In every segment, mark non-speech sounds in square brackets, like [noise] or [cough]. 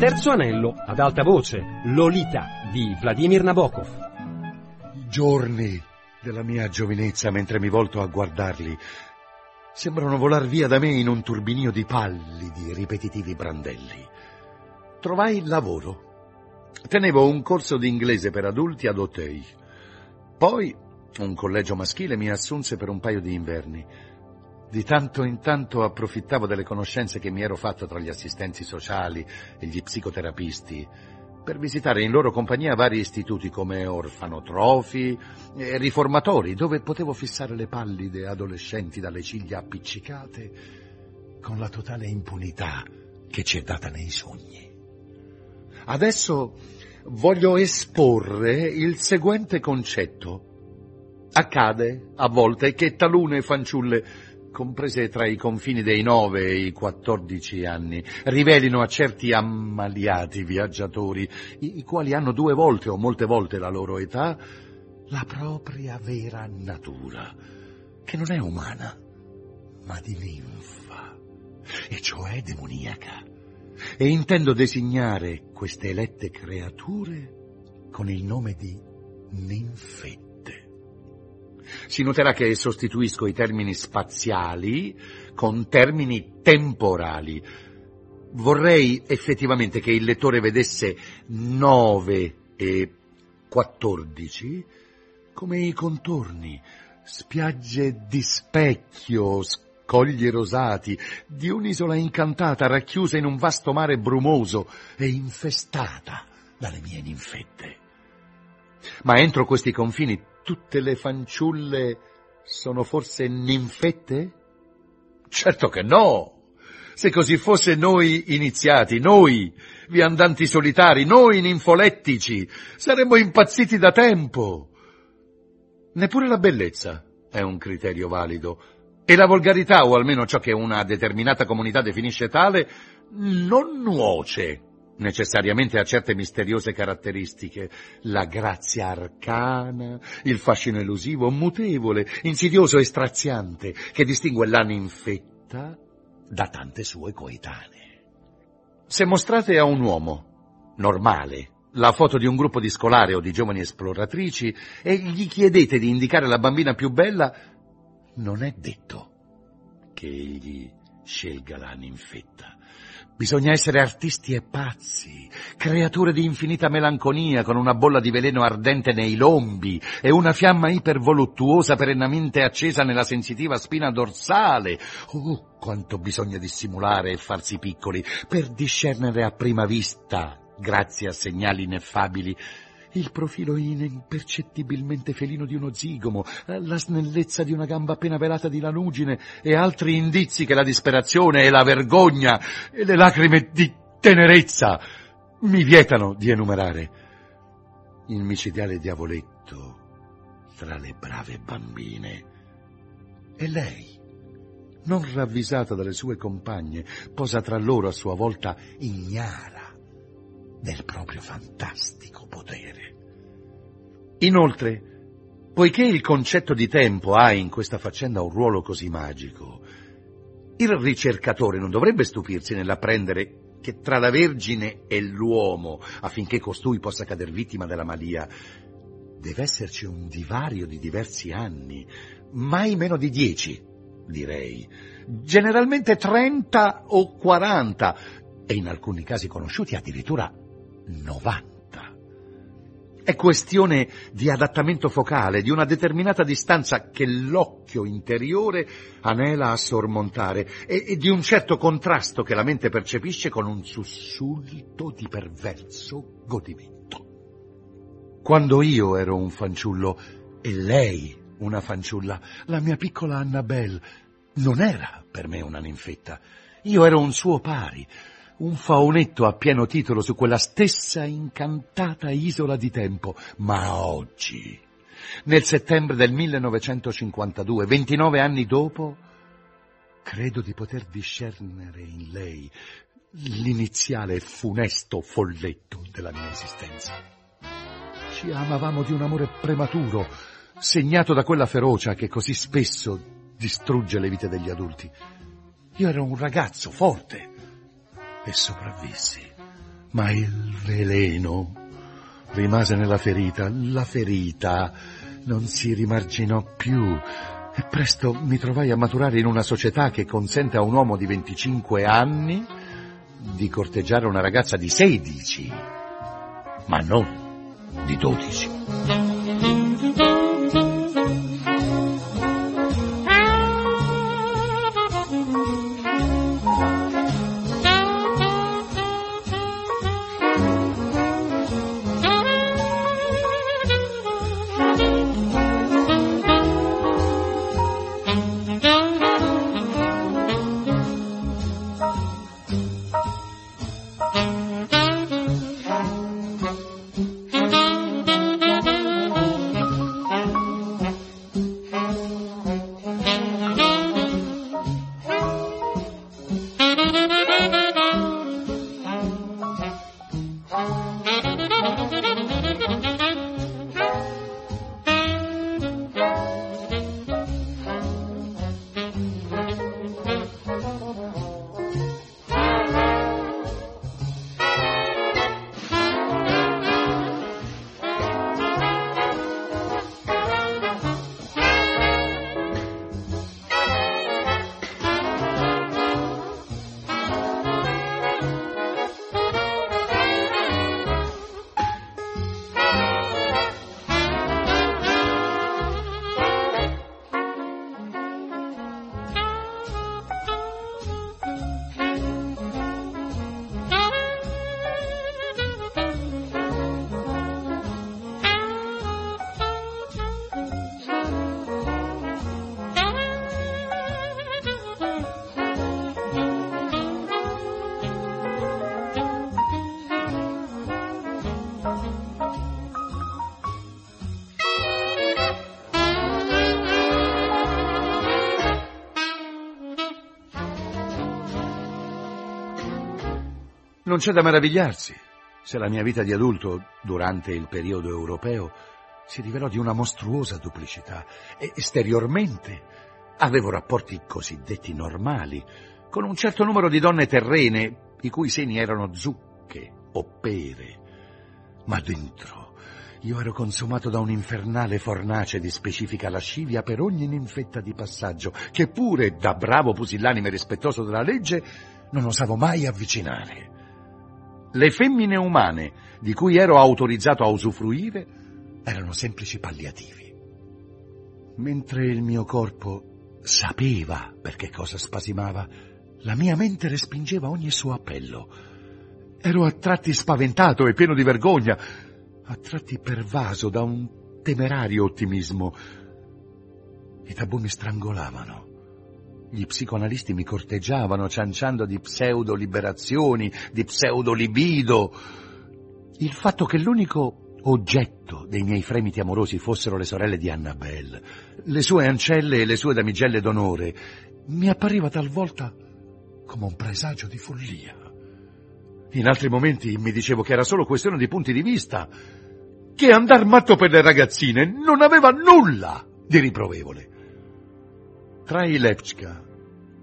Terzo anello, ad alta voce, Lolita di Vladimir Nabokov. I giorni della mia giovinezza mentre mi volto a guardarli sembrano volar via da me in un turbinio di pallidi, ripetitivi brandelli. Trovai il lavoro. Tenevo un corso di inglese per adulti ad Auteuil. Poi un collegio maschile mi assunse per un paio di inverni. Di tanto in tanto approfittavo delle conoscenze che mi ero fatto tra gli assistenti sociali e gli psicoterapisti per visitare in loro compagnia vari istituti come orfanotrofi e riformatori, dove potevo fissare le pallide adolescenti dalle ciglia appiccicate con la totale impunità che ci è data nei sogni. Adesso voglio esporre il seguente concetto. Accade a volte che talune fanciulle comprese tra i confini dei nove e i quattordici anni, rivelino a certi ammaliati viaggiatori, i, i quali hanno due volte o molte volte la loro età, la propria vera natura, che non è umana, ma di ninfa, e cioè demoniaca. E intendo designare queste elette creature con il nome di ninfette. Si noterà che sostituisco i termini spaziali con termini temporali. Vorrei effettivamente che il lettore vedesse 9 e 14 come i contorni, spiagge di specchio, scogli rosati, di un'isola incantata racchiusa in un vasto mare brumoso e infestata dalle mie ninfette. Ma entro questi confini tutte le fanciulle sono forse ninfette? Certo che no! Se così fosse noi iniziati, noi, viandanti solitari, noi ninfolettici, saremmo impazziti da tempo. Neppure la bellezza è un criterio valido, e la volgarità, o almeno ciò che una determinata comunità definisce tale, non nuoce necessariamente a certe misteriose caratteristiche, la grazia arcana, il fascino elusivo, mutevole, insidioso e straziante, che distingue l'infetta da tante sue coetanee. Se mostrate a un uomo normale la foto di un gruppo di scolare o di giovani esploratrici e gli chiedete di indicare la bambina più bella, non è detto che egli scelga la ninfetta. Bisogna essere artisti e pazzi, creature di infinita melanconia con una bolla di veleno ardente nei lombi e una fiamma ipervoluttuosa perennemente accesa nella sensitiva spina dorsale. Oh, quanto bisogna dissimulare e farsi piccoli per discernere a prima vista, grazie a segnali ineffabili, il profilo impercettibilmente felino di uno zigomo, la snellezza di una gamba appena velata di lanugine e altri indizi che la disperazione e la vergogna e le lacrime di tenerezza mi vietano di enumerare. Il micidiale diavoletto tra le brave bambine. E lei, non ravvisata dalle sue compagne, posa tra loro a sua volta ignara del proprio fantastico potere. Inoltre, poiché il concetto di tempo ha in questa faccenda un ruolo così magico, il ricercatore non dovrebbe stupirsi nell'apprendere che tra la Vergine e l'uomo, affinché costui possa cader vittima della malia, deve esserci un divario di diversi anni, mai meno di dieci, direi, generalmente trenta o quaranta, e in alcuni casi conosciuti addirittura 90. È questione di adattamento focale, di una determinata distanza che l'occhio interiore anela a sormontare e, e, di un certo contrasto che la mente percepisce con un sussulto di perverso godimento. Quando io ero un fanciullo e lei una fanciulla, la mia piccola Annabelle non era per me una ninfetta. Io ero un suo pari, un faunetto a pieno titolo su quella stessa incantata isola di tempo, ma oggi, nel settembre del 1952, 29 anni dopo, credo di poter discernere in lei l'iniziale funesto folletto della mia esistenza. Ci amavamo di un amore prematuro, segnato da quella ferocia che così spesso distrugge le vite degli adulti. Io ero un ragazzo forte, e sopravvissi. Ma il veleno rimase nella ferita, la ferita non si rimarginò più e presto mi trovai a maturare in una società che consente a un uomo di 25 anni di corteggiare una ragazza di 16, ma non di 12. Non c'è da meravigliarsi se la mia vita di adulto, durante il periodo europeo, si rivelò di una mostruosa duplicità e esteriormente avevo rapporti cosiddetti normali con un certo numero di donne terrene i cui seni erano zucche o pere. Ma dentro io ero consumato da un'infernale fornace di specifica lascivia per ogni ninfetta di passaggio che pure, da bravo pusillanime rispettoso della legge, non osavo mai avvicinare. Le femmine umane di cui ero autorizzato a usufruire erano semplici palliativi. Mentre il mio corpo sapeva per che cosa spasimava, la mia mente respingeva ogni suo appello. Ero a tratti spaventato e pieno di vergogna, a tratti pervaso da un temerario ottimismo. I tabù mi strangolavano. Gli psicoanalisti mi corteggiavano cianciando di pseudo-liberazioni, di pseudo-libido. Il fatto che l'unico oggetto dei miei fremiti amorosi fossero le sorelle di Annabelle, le sue ancelle e le sue damigelle d'onore, mi appariva talvolta come un presagio di follia. In altri momenti mi dicevo che era solo questione di punti di vista, che andar matto per le ragazzine non aveva nulla di riprovevole. Tra i Lepchka,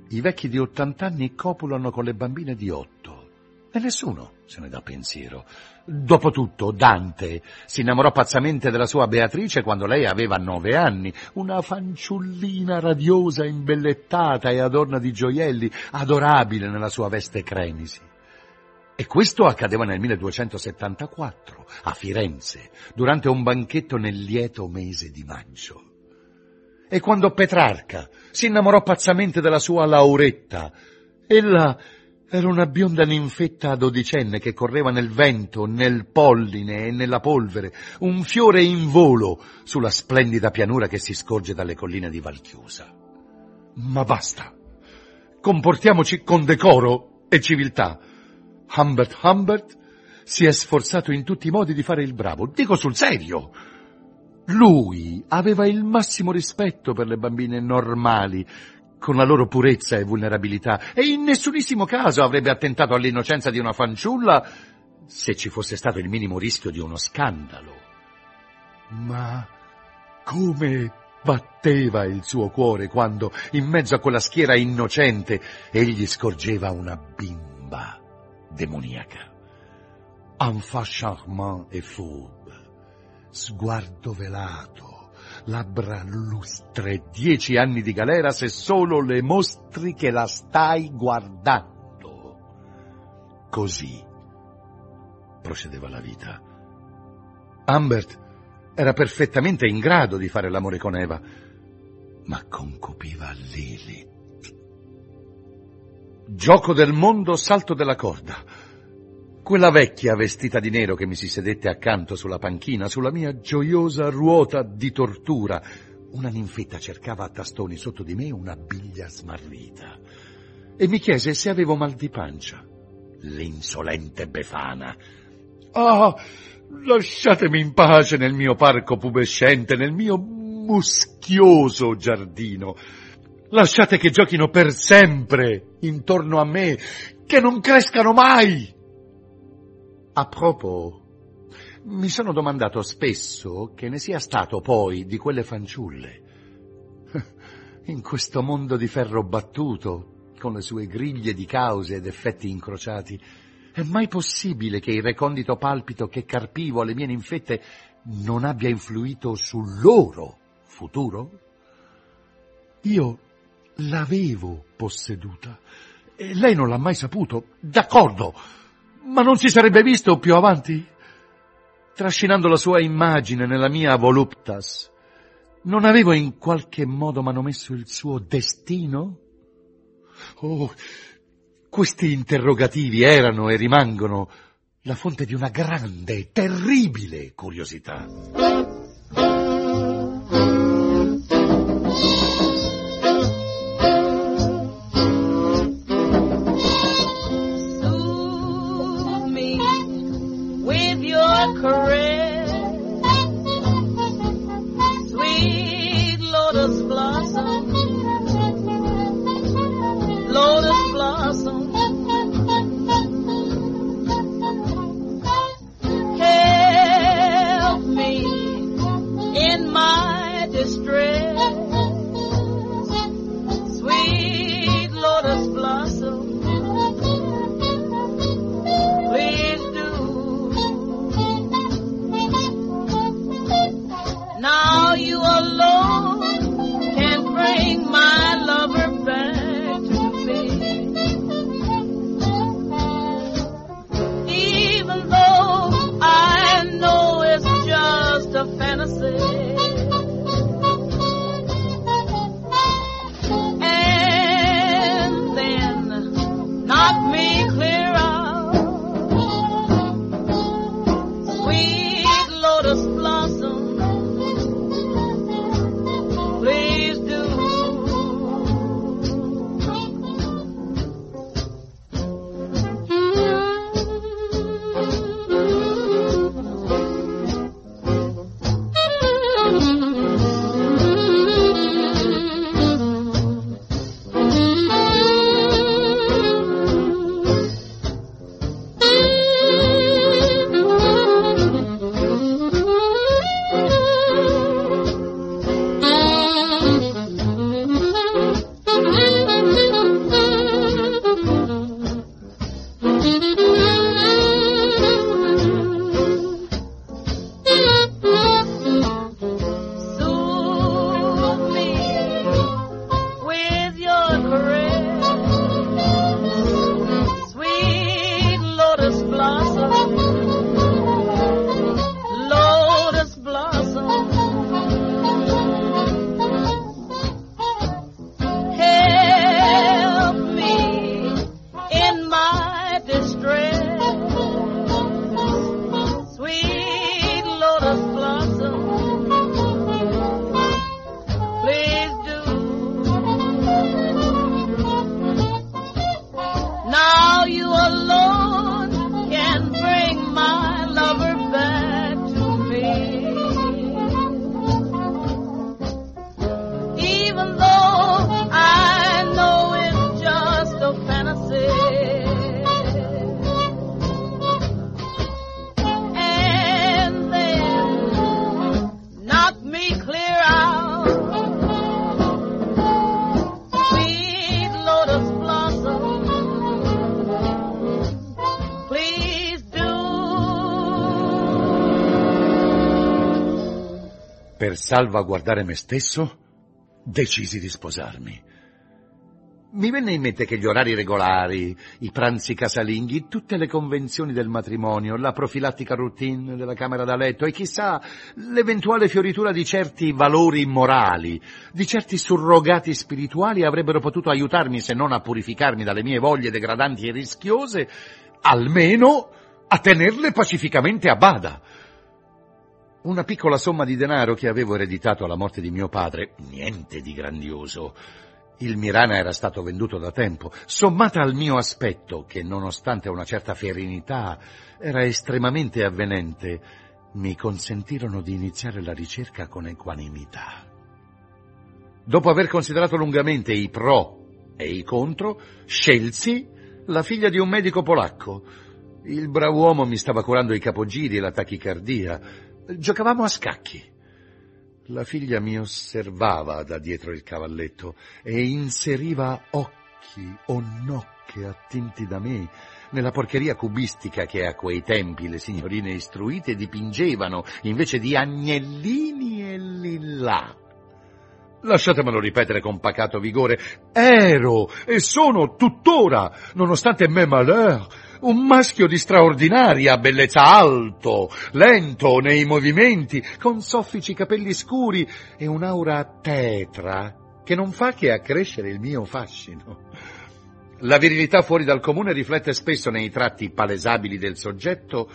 i vecchi di 80 anni copulano con le bambine di 8 e nessuno se ne dà pensiero. Dopotutto Dante si innamorò pazzamente della sua Beatrice quando lei aveva nove anni, una fanciullina radiosa, imbellettata e adorna di gioielli, adorabile nella sua veste cremisi. E questo accadeva nel 1274, a Firenze, durante un banchetto nel lieto mese di maggio. E quando Petrarca si innamorò pazzamente della sua Lauretta, ella era una bionda ninfetta dodicenne che correva nel vento, nel polline e nella polvere, un fiore in volo sulla splendida pianura che si scorge dalle colline di Valchiusa. Ma basta. Comportiamoci con decoro e civiltà. Humbert Humbert si è sforzato in tutti i modi di fare il bravo, dico sul serio. Lui aveva il massimo rispetto per le bambine normali, con la loro purezza e vulnerabilità, e in nessunissimo caso avrebbe attentato all'innocenza di una fanciulla se ci fosse stato il minimo rischio di uno scandalo. Ma come batteva il suo cuore quando, in mezzo a quella schiera innocente, egli scorgeva una bimba demoniaca. enfant charmant e fauve, sguardo velato, labbra lustre, dieci anni di galera se solo le mostri che la stai guardando. Così procedeva la vita. Humbert era perfettamente in grado di fare l'amore con Eva, ma concupiva Lilith. Gioco del mondo, salto della corda. Quella vecchia vestita di nero che mi si sedette accanto sulla panchina, sulla mia gioiosa ruota di tortura. Una ninfetta cercava a tastoni sotto di me una biglia smarrita e mi chiese se avevo mal di pancia. L'insolente Befana. Ah, lasciatemi in pace nel mio parco pubescente, nel mio muschioso giardino. Lasciate che giochino per sempre intorno a me, che non crescano mai. A propos, mi sono domandato spesso che ne sia stato poi di quelle fanciulle. [laughs] In questo mondo di ferro battuto, con le sue griglie di cause ed effetti incrociati, è mai possibile che il recondito palpito che carpivo alle mie ninfette non abbia influito sul loro futuro? Io l'avevo posseduta e lei non l'ha mai saputo, d'accordo, ma non si sarebbe visto più avanti? Trascinando la sua immagine nella mia voluptas, non avevo in qualche modo manomesso il suo destino? Oh, questi interrogativi erano e rimangono la fonte di una grande, terribile curiosità. straight. Salvaguardare me stesso, decisi di sposarmi. Mi venne in mente che gli orari regolari, i pranzi casalinghi, tutte le convenzioni del matrimonio, la profilattica routine della camera da letto e chissà l'eventuale fioritura di certi valori morali, di certi surrogati spirituali avrebbero potuto aiutarmi, se non a purificarmi dalle mie voglie degradanti e rischiose, almeno a tenerle pacificamente a bada. Una piccola somma di denaro che avevo ereditato alla morte di mio padre, niente di grandioso, il Mirana era stato venduto da tempo, sommata al mio aspetto, che nonostante una certa ferinità era estremamente avvenente, mi consentirono di iniziare la ricerca con equanimità. Dopo aver considerato lungamente i pro e i contro, scelsi la figlia di un medico polacco. Il brav'uomo mi stava curando i capogiri e la tachicardia. Giocavamo a scacchi. La figlia mi osservava da dietro il cavalletto e inseriva occhi o nocche attinti da me nella porcheria cubistica che a quei tempi le signorine istruite dipingevano invece di agnellini e lillà. Lasciatemelo ripetere con pacato vigore, ero e sono tuttora, nonostante me malheur, un maschio di straordinaria bellezza alto, lento nei movimenti, con soffici capelli scuri e un'aura tetra che non fa che accrescere il mio fascino. La virilità fuori dal comune riflette spesso nei tratti palesabili del soggetto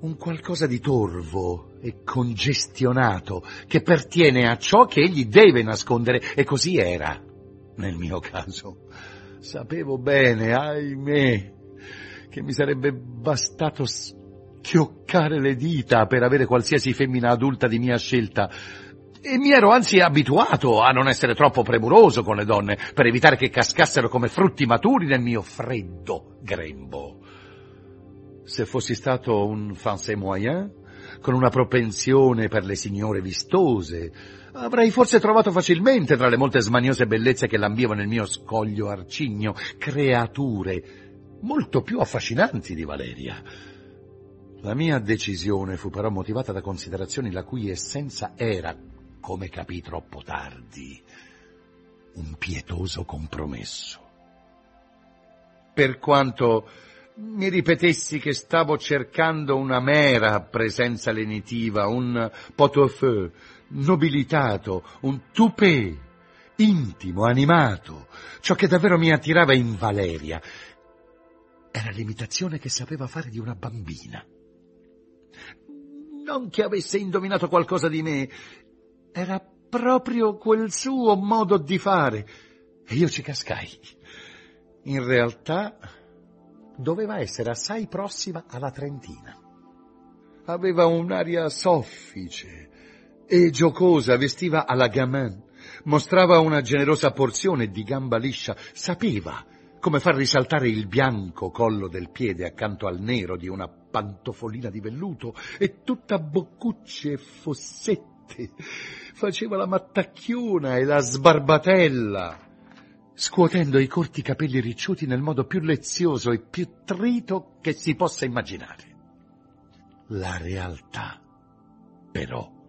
un qualcosa di torvo e congestionato che pertiene a ciò che egli deve nascondere e così era nel mio caso. Sapevo bene, ahimè, che mi sarebbe bastato schioccare le dita per avere qualsiasi femmina adulta di mia scelta. E mi ero anzi abituato a non essere troppo premuroso con le donne, per evitare che cascassero come frutti maturi nel mio freddo grembo. Se fossi stato un français moyen, con una propensione per le signore vistose, avrei forse trovato facilmente tra le molte smaniose bellezze che lambivano il mio scoglio arcigno creature molto più affascinanti di Valeria. La mia decisione fu però motivata da considerazioni la cui essenza era, come capì troppo tardi, un pietoso compromesso. Per quanto mi ripetessi che stavo cercando una mera presenza lenitiva, un pot-au-feu nobilitato, un toupet intimo, animato, ciò che davvero mi attirava in Valeria era l'imitazione che sapeva fare di una bambina. Non che avesse indovinato qualcosa di me, era proprio quel suo modo di fare. E io ci cascai. In realtà doveva essere assai prossima alla trentina. Aveva un'aria soffice e giocosa, vestiva alla gamin, mostrava una generosa porzione di gamba liscia, sapeva come far risaltare il bianco collo del piede accanto al nero di una pantofolina di velluto e tutta boccucce e fossette. Faceva la mattacchiona e la sbarbatella, scuotendo i corti capelli ricciuti nel modo più lezioso e più trito che si possa immaginare. La realtà, però,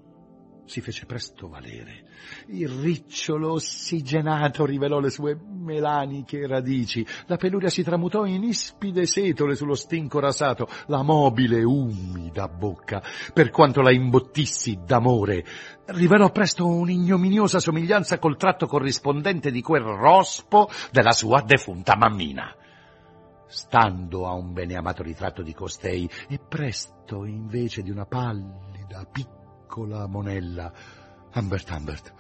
si fece presto valere. Il ricciolo ossigenato rivelò le sue melaniche radici, la peluria si tramutò in ispide setole sullo stinco rasato, la mobile, umida bocca, per quanto la imbottissi d'amore, rivelò presto un'ignominiosa somiglianza col tratto corrispondente di quel rospo della sua defunta mammina. Stando a un beneamato ritratto di costei, e presto, invece di una pallida, piccola, piccola monella, Humbert Humbert,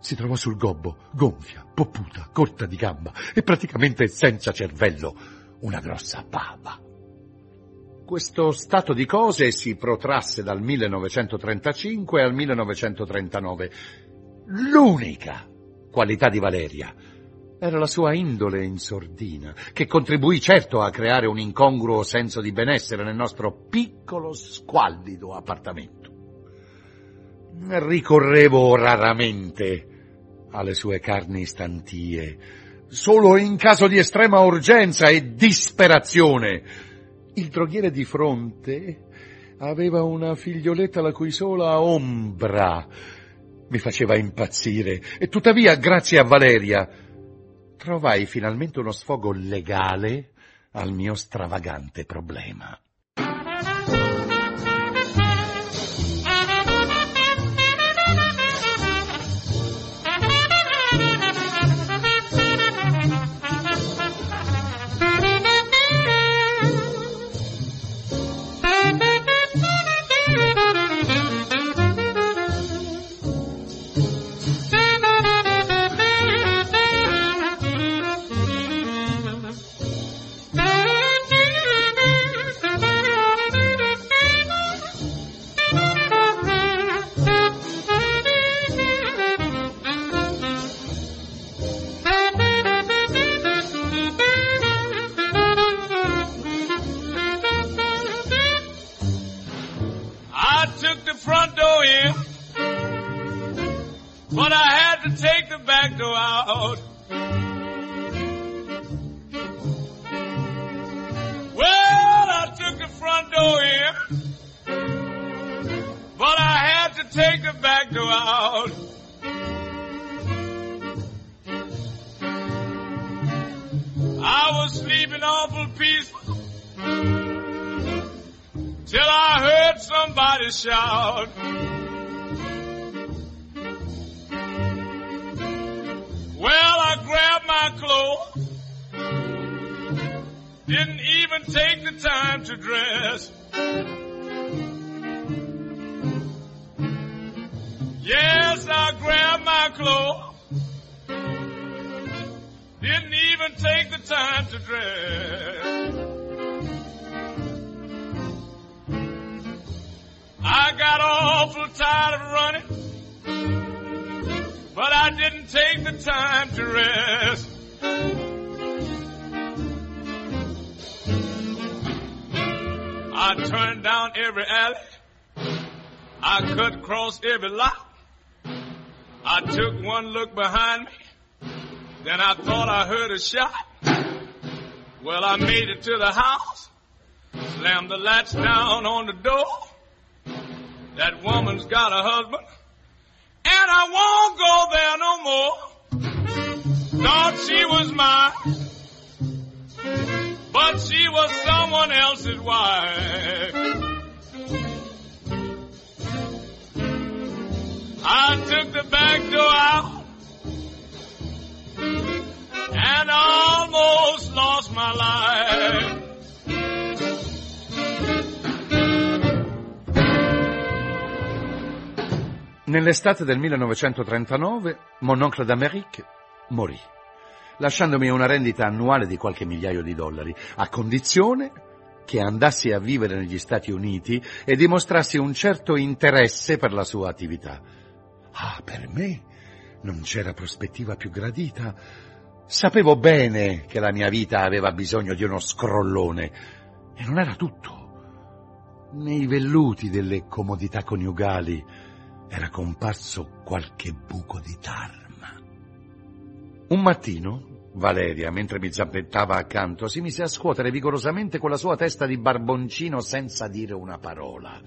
si trovò sul gobbo, gonfia, popputa, corta di gamba e praticamente senza cervello, una grossa bava. Questo stato di cose si protrasse dal 1935 al 1939. L'unica qualità di Valeria era la sua indole in sordina, che contribuì certo a creare un incongruo senso di benessere nel nostro piccolo, squallido appartamento ricorrevo raramente alle sue carni stantie, solo in caso di estrema urgenza e disperazione. Il droghiere di fronte aveva una figlioletta la cui sola ombra mi faceva impazzire e tuttavia, grazie a Valeria, trovai finalmente uno sfogo legale al mio stravagante problema. Even take the time to dress. I got awful tired of running, but I didn't take the time to rest. I turned down every alley. I cut across every lot. I took one look behind me. Then I thought I heard a shot. Well, I made it to the house. Slammed the latch down on the door. That woman's got a husband. And I won't go there no more. Thought she was mine. But she was someone else's wife. Nell'estate del 1939 Mon oncle d'Amérique morì, lasciandomi una rendita annuale di qualche migliaio di dollari, a condizione che andassi a vivere negli Stati Uniti e dimostrassi un certo interesse per la sua attività. Ah, per me non c'era prospettiva più gradita. Sapevo bene che la mia vita aveva bisogno di uno scrollone e non era tutto. Nei velluti delle comodità coniugali era comparso qualche buco di tarma. Un mattino, Valeria, mentre mi zampettava accanto, si mise a scuotere vigorosamente con la sua testa di barboncino senza dire una parola.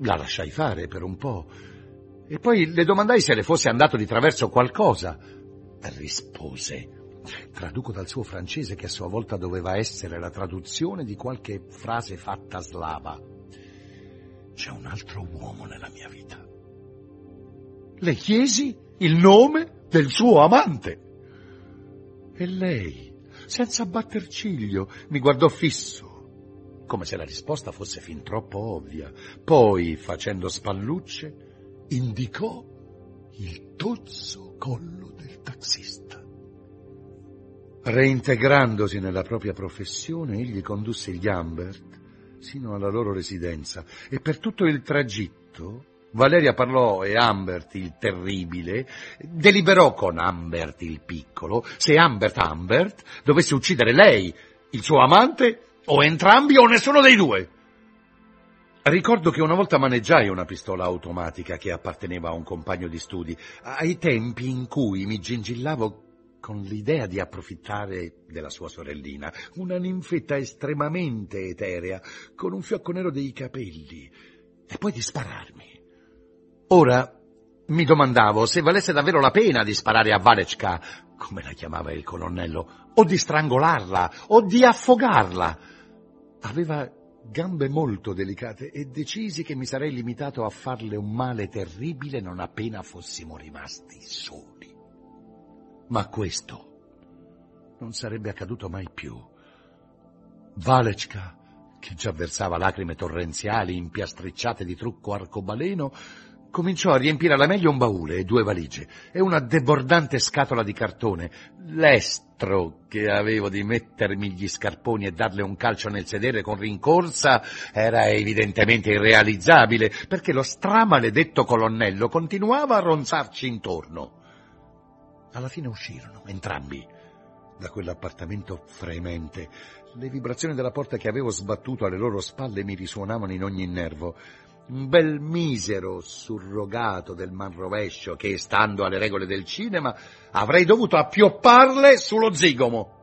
La lasciai fare per un po' e poi le domandai se le fosse andato di traverso qualcosa. Rispose. Traduco dal suo francese che a sua volta doveva essere la traduzione di qualche frase fatta slava. C'è un altro uomo nella mia vita. Le chiesi il nome del suo amante. E lei, senza batter ciglio, mi guardò fisso, come se la risposta fosse fin troppo ovvia. Poi, facendo spallucce, indicò il tozzo collo del taxista. Reintegrandosi nella propria professione, egli condusse gli Ambert sino alla loro residenza. E per tutto il tragitto Valeria parlò e Ambert il terribile deliberò con Ambert il piccolo. Se Ambert Ambert dovesse uccidere lei, il suo amante, o entrambi o nessuno dei due. Ricordo che una volta maneggiai una pistola automatica che apparteneva a un compagno di studi, ai tempi in cui mi gingillavo con l'idea di approfittare della sua sorellina, una ninfetta estremamente eterea, con un fiocco nero dei capelli, e poi di spararmi. Ora mi domandavo se valesse davvero la pena di sparare a Valechka, come la chiamava il colonnello, o di strangolarla, o di affogarla. Aveva gambe molto delicate e decisi che mi sarei limitato a farle un male terribile non appena fossimo rimasti soli. Ma questo non sarebbe accaduto mai più. Valechka, che già versava lacrime torrenziali impiastricciate di trucco arcobaleno, cominciò a riempire alla meglio un baule e due valigie e una debordante scatola di cartone. L'estro che avevo di mettermi gli scarponi e darle un calcio nel sedere con rincorsa era evidentemente irrealizzabile perché lo stramaledetto colonnello continuava a ronzarci intorno. Alla fine uscirono, entrambi, da quell'appartamento fremente. Le vibrazioni della porta che avevo sbattuto alle loro spalle mi risuonavano in ogni nervo un bel misero surrogato del manrovescio che, stando alle regole del cinema, avrei dovuto appiopparle sullo zigomo.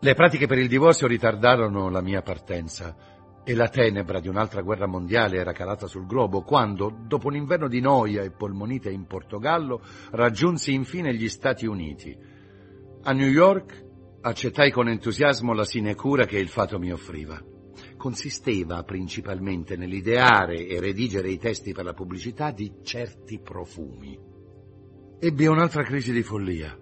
Le pratiche per il divorzio ritardarono la mia partenza e la tenebra di un'altra guerra mondiale era calata sul globo quando, dopo un inverno di noia e polmonite in Portogallo, raggiunsi infine gli Stati Uniti. A New York accettai con entusiasmo la sinecura che il fato mi offriva consisteva principalmente nell'ideare e redigere i testi per la pubblicità di certi profumi. Ebbi un'altra crisi di follia,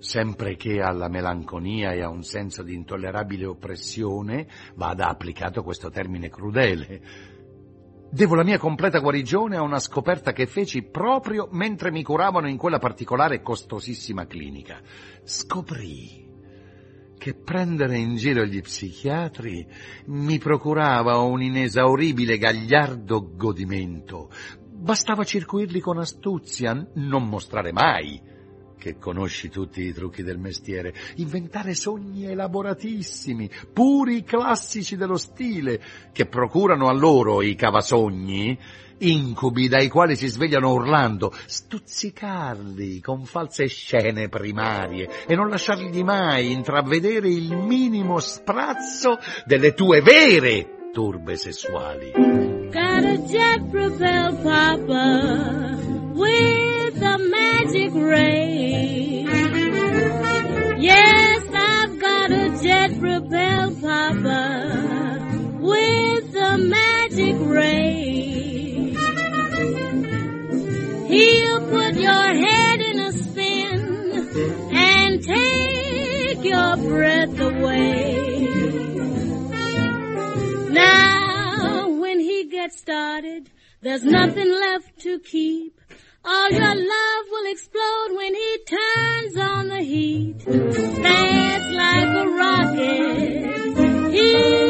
sempre che alla melanconia e a un senso di intollerabile oppressione vada applicato questo termine crudele. Devo la mia completa guarigione a una scoperta che feci proprio mentre mi curavano in quella particolare e costosissima clinica. Scoprì che prendere in giro gli psichiatri mi procurava un inesauribile gagliardo godimento. Bastava circuirli con astuzia, non mostrare mai che conosci tutti i trucchi del mestiere, inventare sogni elaboratissimi, puri classici dello stile, che procurano a loro i cavasogni incubi dai quali si svegliano urlando, stuzzicarli con false scene primarie e non lasciargli mai intravedere il minimo sprazzo delle tue vere turbe sessuali. Got a jet propel papa there's nothing left to keep. All your love will explode when he turns on the heat. Fast like a rocket. He's